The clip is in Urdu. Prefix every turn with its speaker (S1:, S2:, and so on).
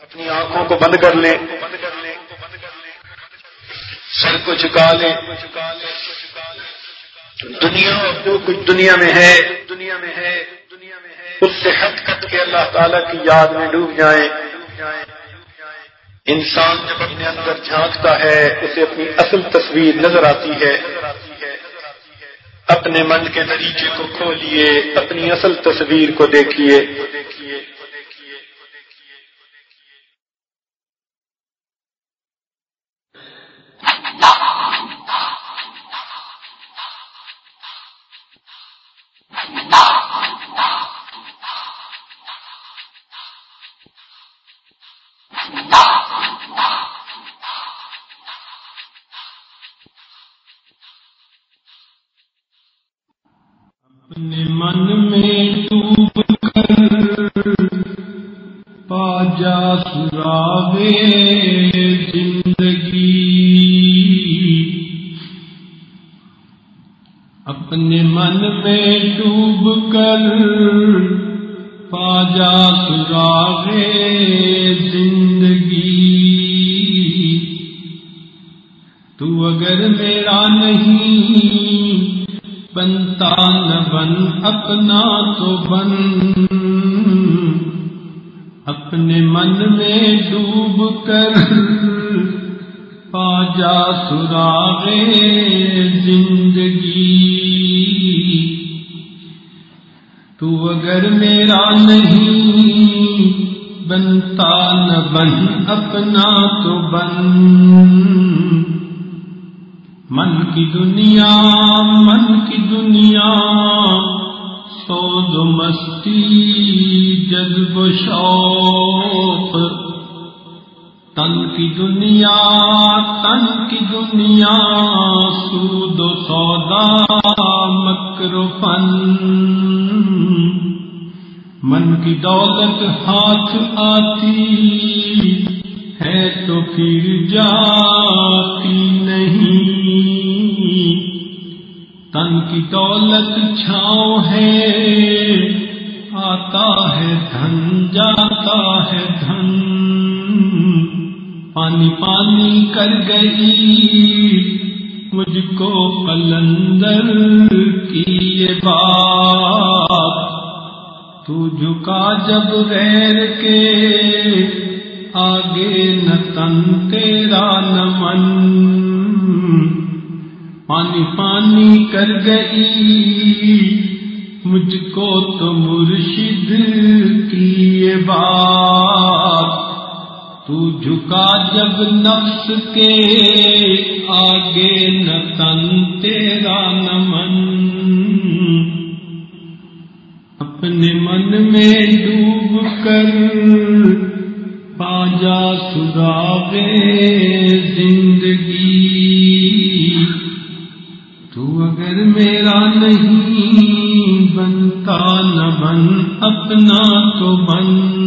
S1: اپنی آنکھوں کو بند کر لیں۔ سر کو چکا لیں۔ دنیا جو کچھ دنیا میں ہے دنیا میں ہے۔ دنیا میں ہے اس سے ہٹ کٹ کے اللہ تعالیٰ کی یاد میں ڈوب جائیں۔ انسان جب اپنے اندر جھانکتا ہے، اسے اپنی اصل تصویر نظر آتی ہے۔ اپنے من کے طریقے کو کھولئے اپنی اصل تصویر کو دیکھیے۔
S2: اپنے من میں ڈوب کر پا جا سراوے زندگی۔ اپنے من میں ڈوب کر پا جا سراوے زندگی۔ تو اگر میرا نہیں بنتا نہ بن اپنا تو بن۔ اپنے من میں ڈوب کر پا جا سراغے زندگی۔ تو اگر میرا نہیں بنتا نہ بن اپنا تو بن۔ کی دنیا، من کی دنیا، سود مستی، جذب شوق۔ تن کی دنیا، تن کی دنیا، سود و سودا، مکر و فن۔ من کی دولت ہاتھ آتی، ہے تو پھر جاتی تن کی دولت چھاؤں ہے، آتا ہے دھن، جاتا ہے دھن۔ پانی پانی کر گئی، مجھ کو قلندر کی یہ بات۔ تو جھکا جب غیر کے، آگے نہ تن تیرا نمن پانی پانی کر گئی، مجھ کو تو مرشد کی یہ بات۔ تو جھکا جب نفس کے آگے نہ تن، تیرا نمن اپنے من میں ڈوب کر پاجا سراغے زندگی۔ نہیں بنتا نہ بن اپنا تو بن۔